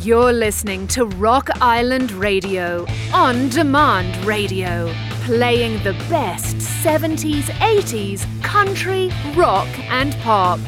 You're listening to Rock Island Radio, on demand radio, playing the best 70s, 80s, country, rock, and pop.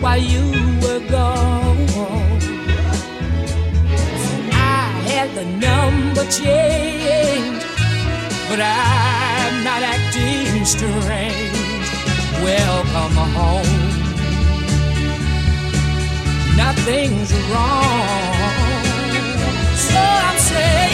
While you were gone. I had the number changed, but I'm not acting strange. Welcome home. Nothing's wrong. So I'm saying,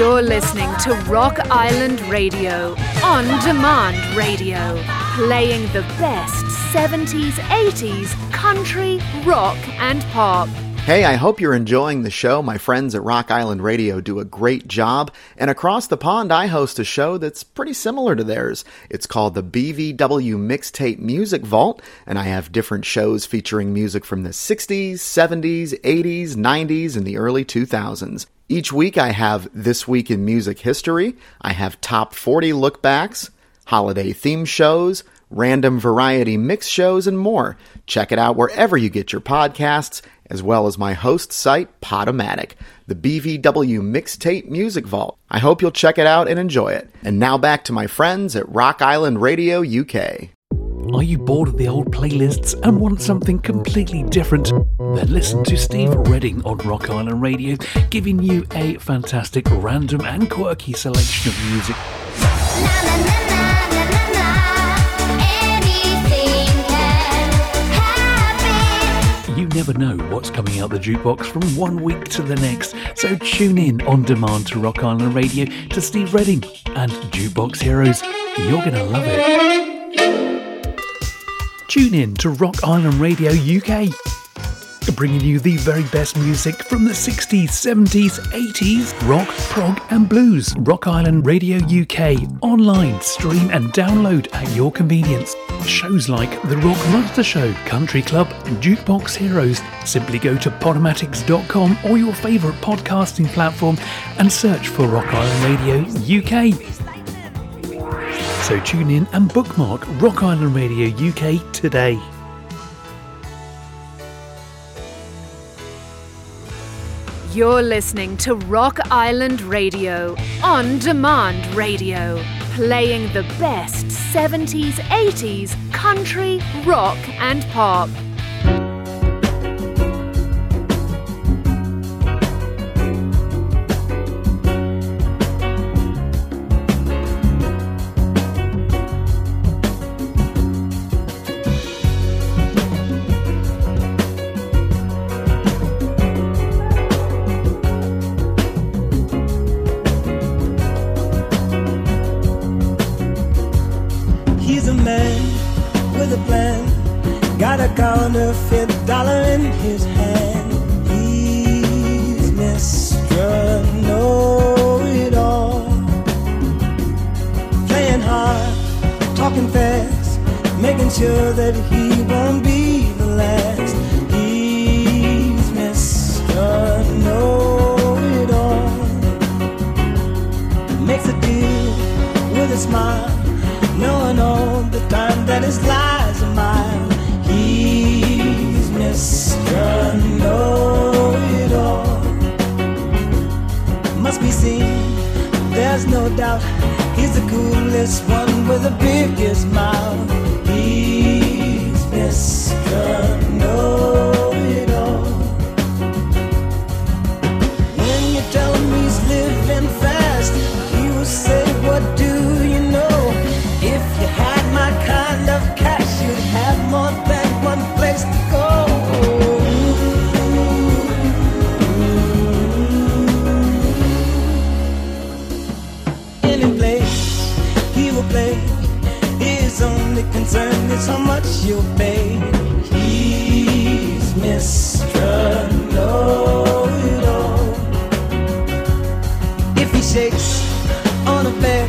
You're listening to Rock Island Radio, on demand radio, playing the best 70s, 80s, country, rock, and pop. Hey, I hope you're enjoying the show. My friends at Rock Island Radio do a great job. And across the pond, I host a show that's pretty similar to theirs. It's called the BVW Mixtape Music Vault, and I have different shows featuring music from the 60s, 70s, 80s, 90s, and the early 2000s. Each week I have This Week in Music History, I have Top 40 Lookbacks, holiday theme shows, random variety mix shows, and more. Check it out wherever you get your podcasts, as well as my host site, Podomatic, the BVW Mixtape Music Vault. I hope you'll check it out and enjoy it. And now back to my friends at Rock Island Radio UK. Are you bored of the old playlists and want something completely different? Then listen to Steve Redding on Rock Island Radio, giving you a fantastic, random, and quirky selection of music. Never know what's coming out the jukebox from one week to the next, so tune in on demand to Rock Island Radio to Steve Redding and Jukebox Heroes. You're gonna love it. Tune in to Rock Island Radio UK, bringing you the very best music from the 60s, 70s, 80s, rock, prog, and blues. Rock Island Radio UK, online, stream, and download at your convenience. Shows like The Rock Monster Show, Country Club, and Jukebox Heroes. Simply go to podomatics.com or your favourite podcasting platform and search for Rock Island Radio UK. So tune in and bookmark Rock Island Radio UK today. You're listening to Rock Island Radio, on demand radio, playing the best 70s, 80s, country, rock, and pop. He's Mr. Know It All. Must be seen, there's no doubt. He's the coolest one with the biggest mouth. Is how much you'll pay. He's Mr. Know It All. If he shakes on a bed,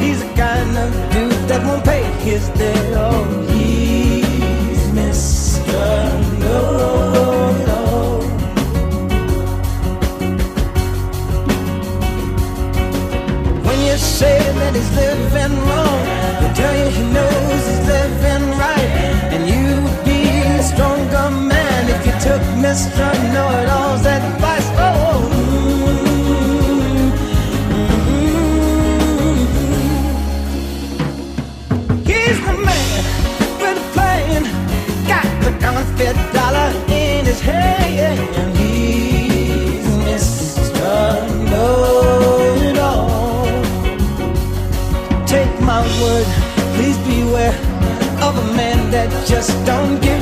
he's the kind of dude that won't pay his debt. Oh, he's Mr. Know It All. When you say that he's living wrong, he'll tell you he knows you Mr. Know It All's advice. Oh, He's the man with a plan. Got the counterfeit dollar in his hand. He's Mr. Know It All. Take my word, please beware of a man that just don't give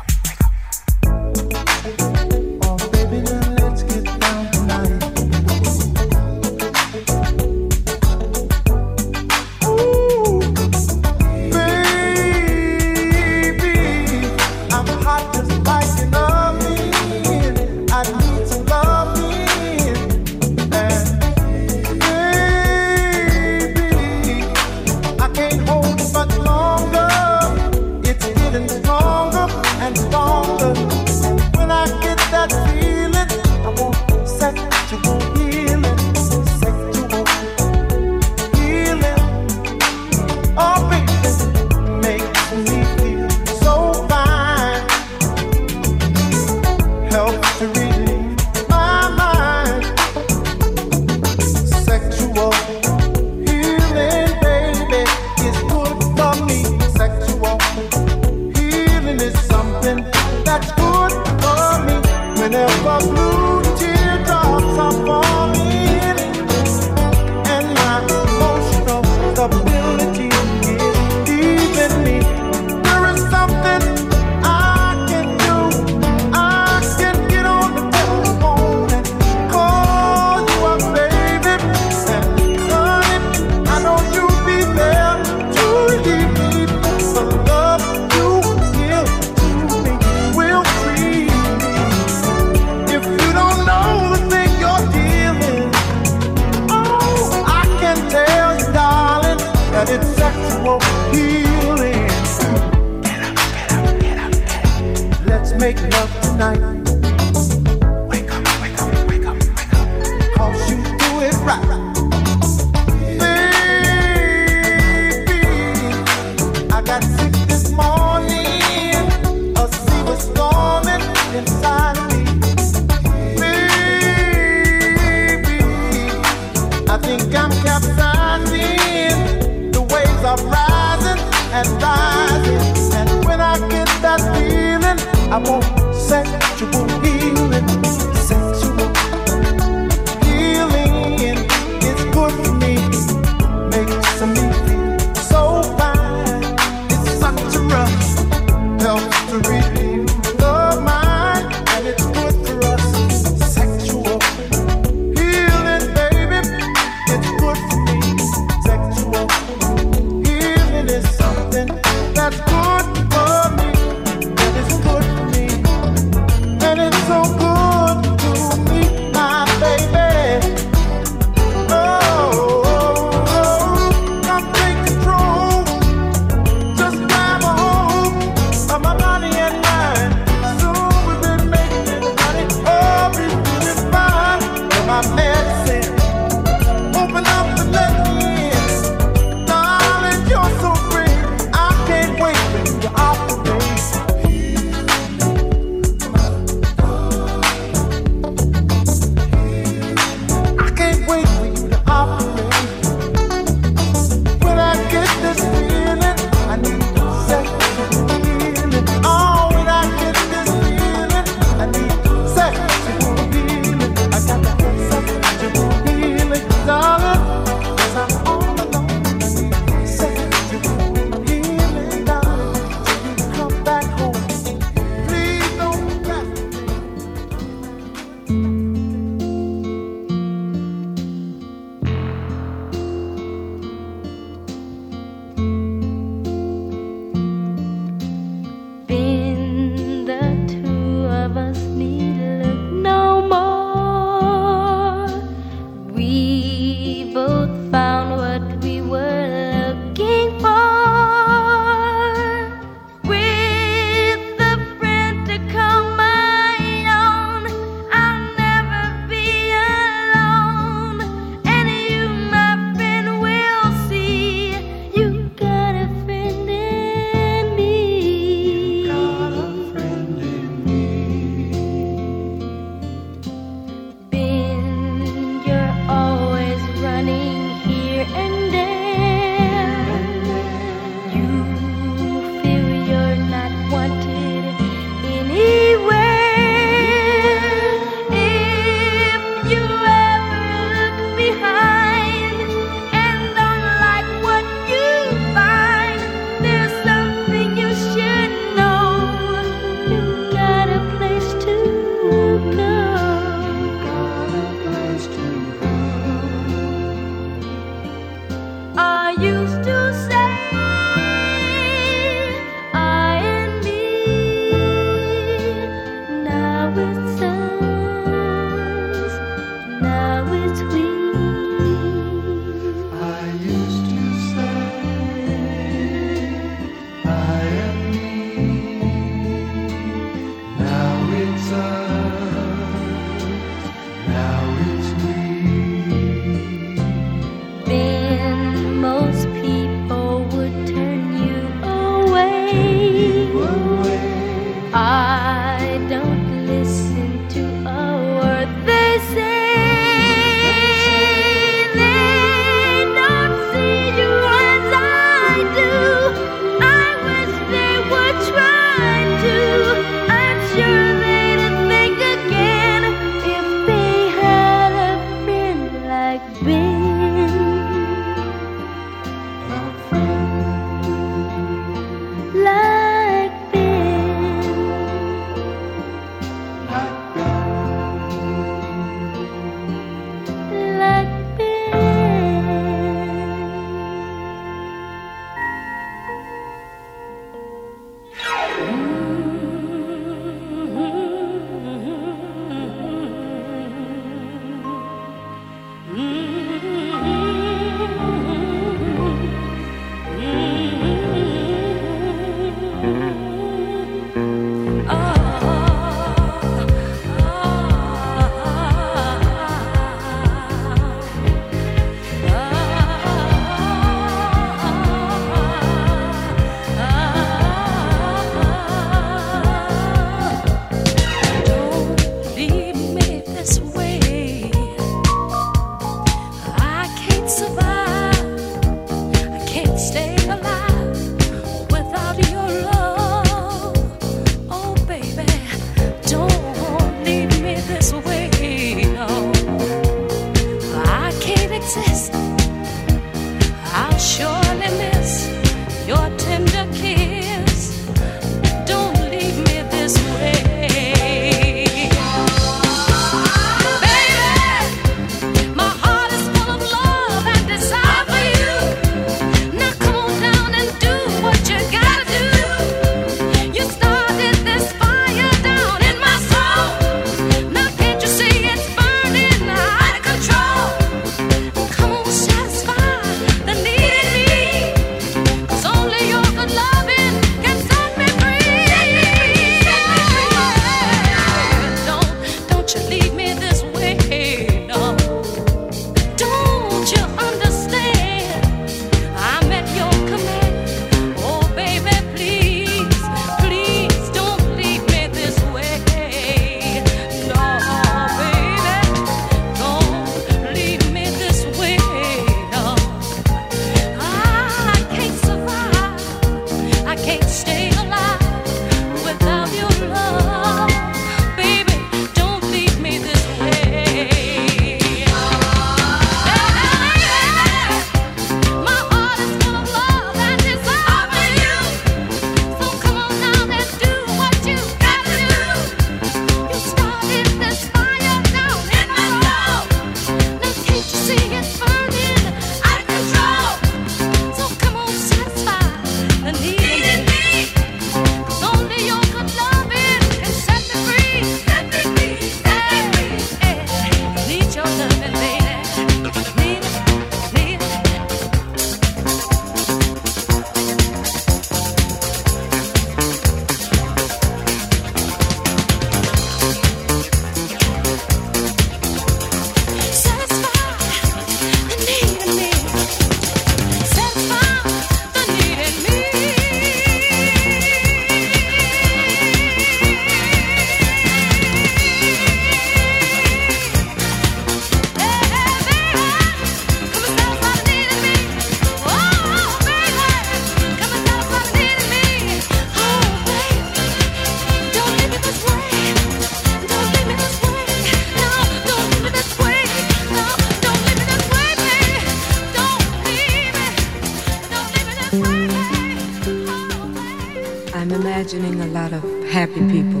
happy people.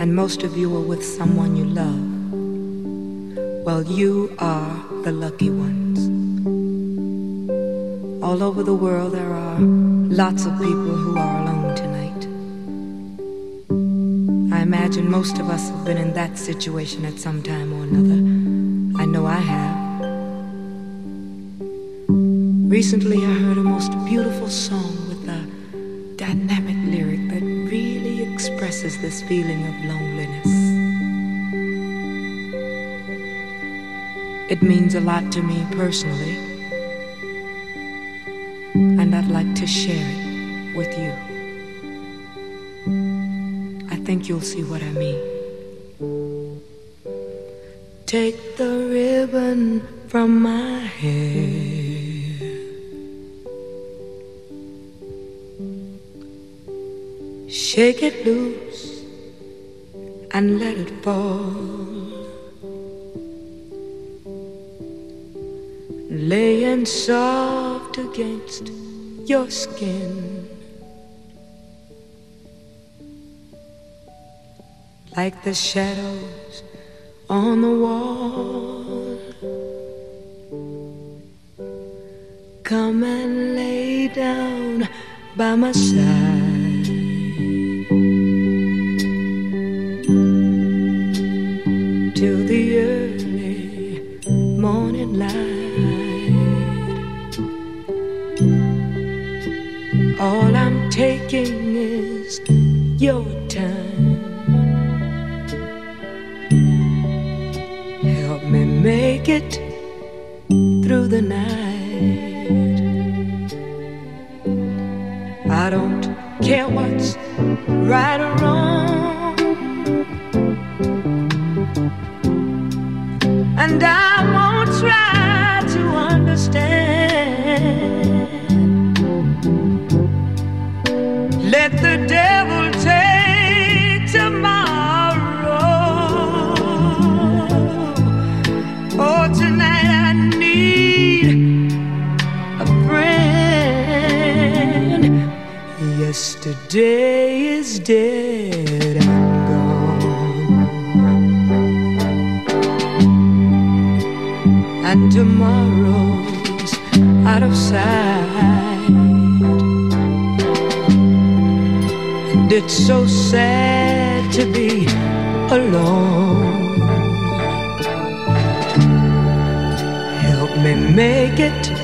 And most of you are with someone you love. Well, you are the lucky ones. All over the world, there are lots of people who are alone tonight. I imagine most of us have been in that situation at some time or another. I know I have. Recently, I heard a most beautiful song dynamic lyric that really expresses this feeling of loneliness. It means a lot to me personally, and I'd like to share it with you. I think you'll see what I mean. Take the ribbon from my hair. Shake it loose and let it fall. Laying soft against your skin. Like the shadows on the wall. Come and lay down by my side. Light. All I'm taking is your make it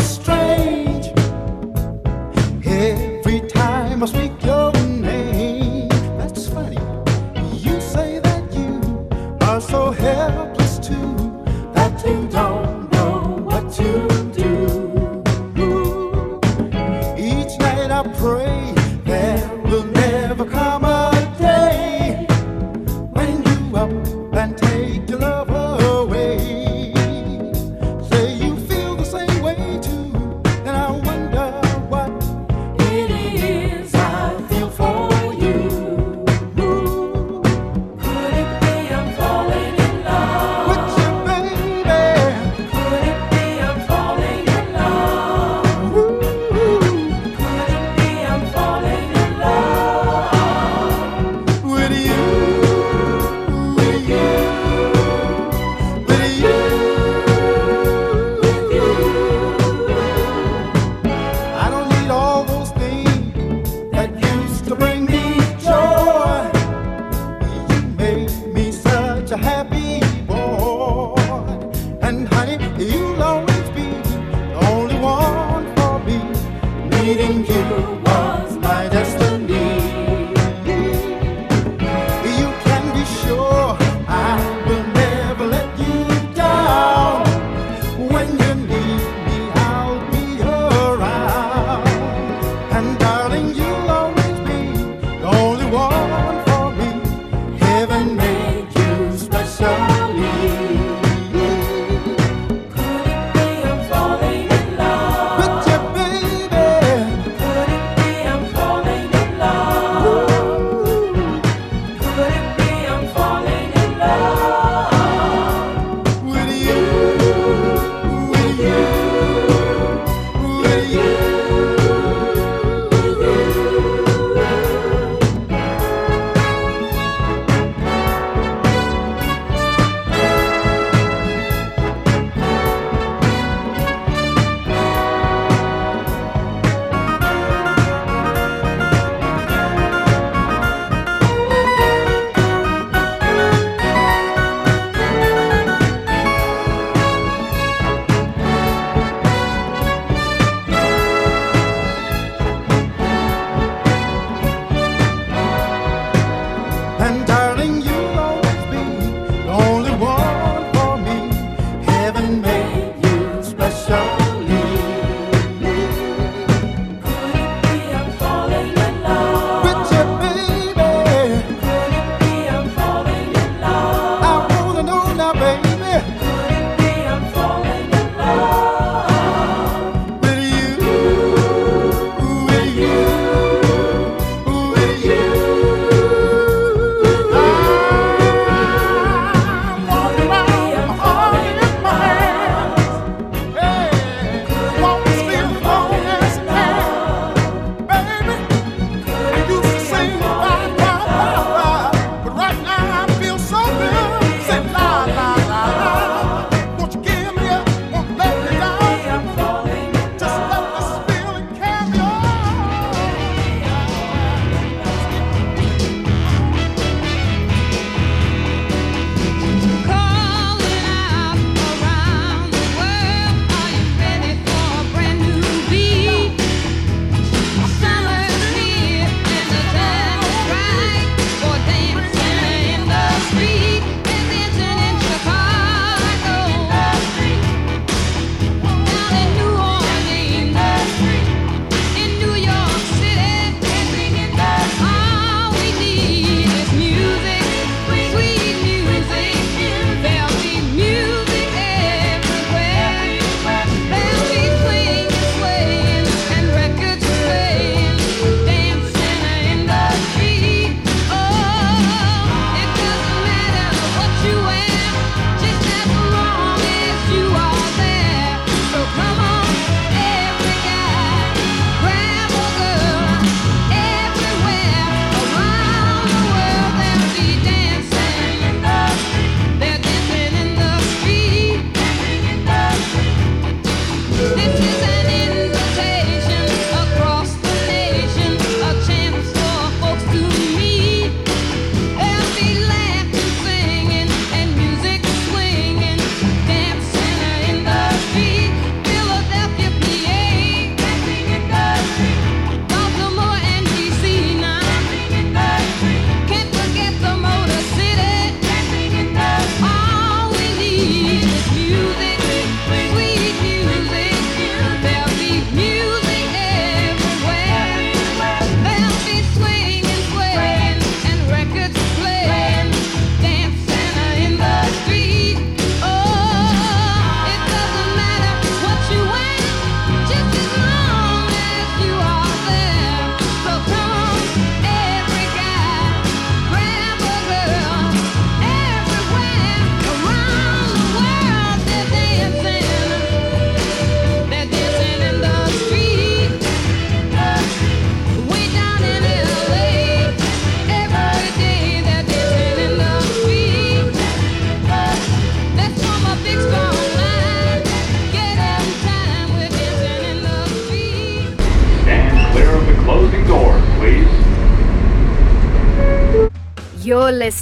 strength.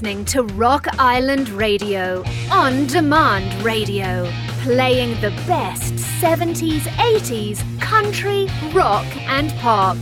Listening to Rock Island Radio, on demand radio, playing the best 70s, 80s, country, rock, and pop.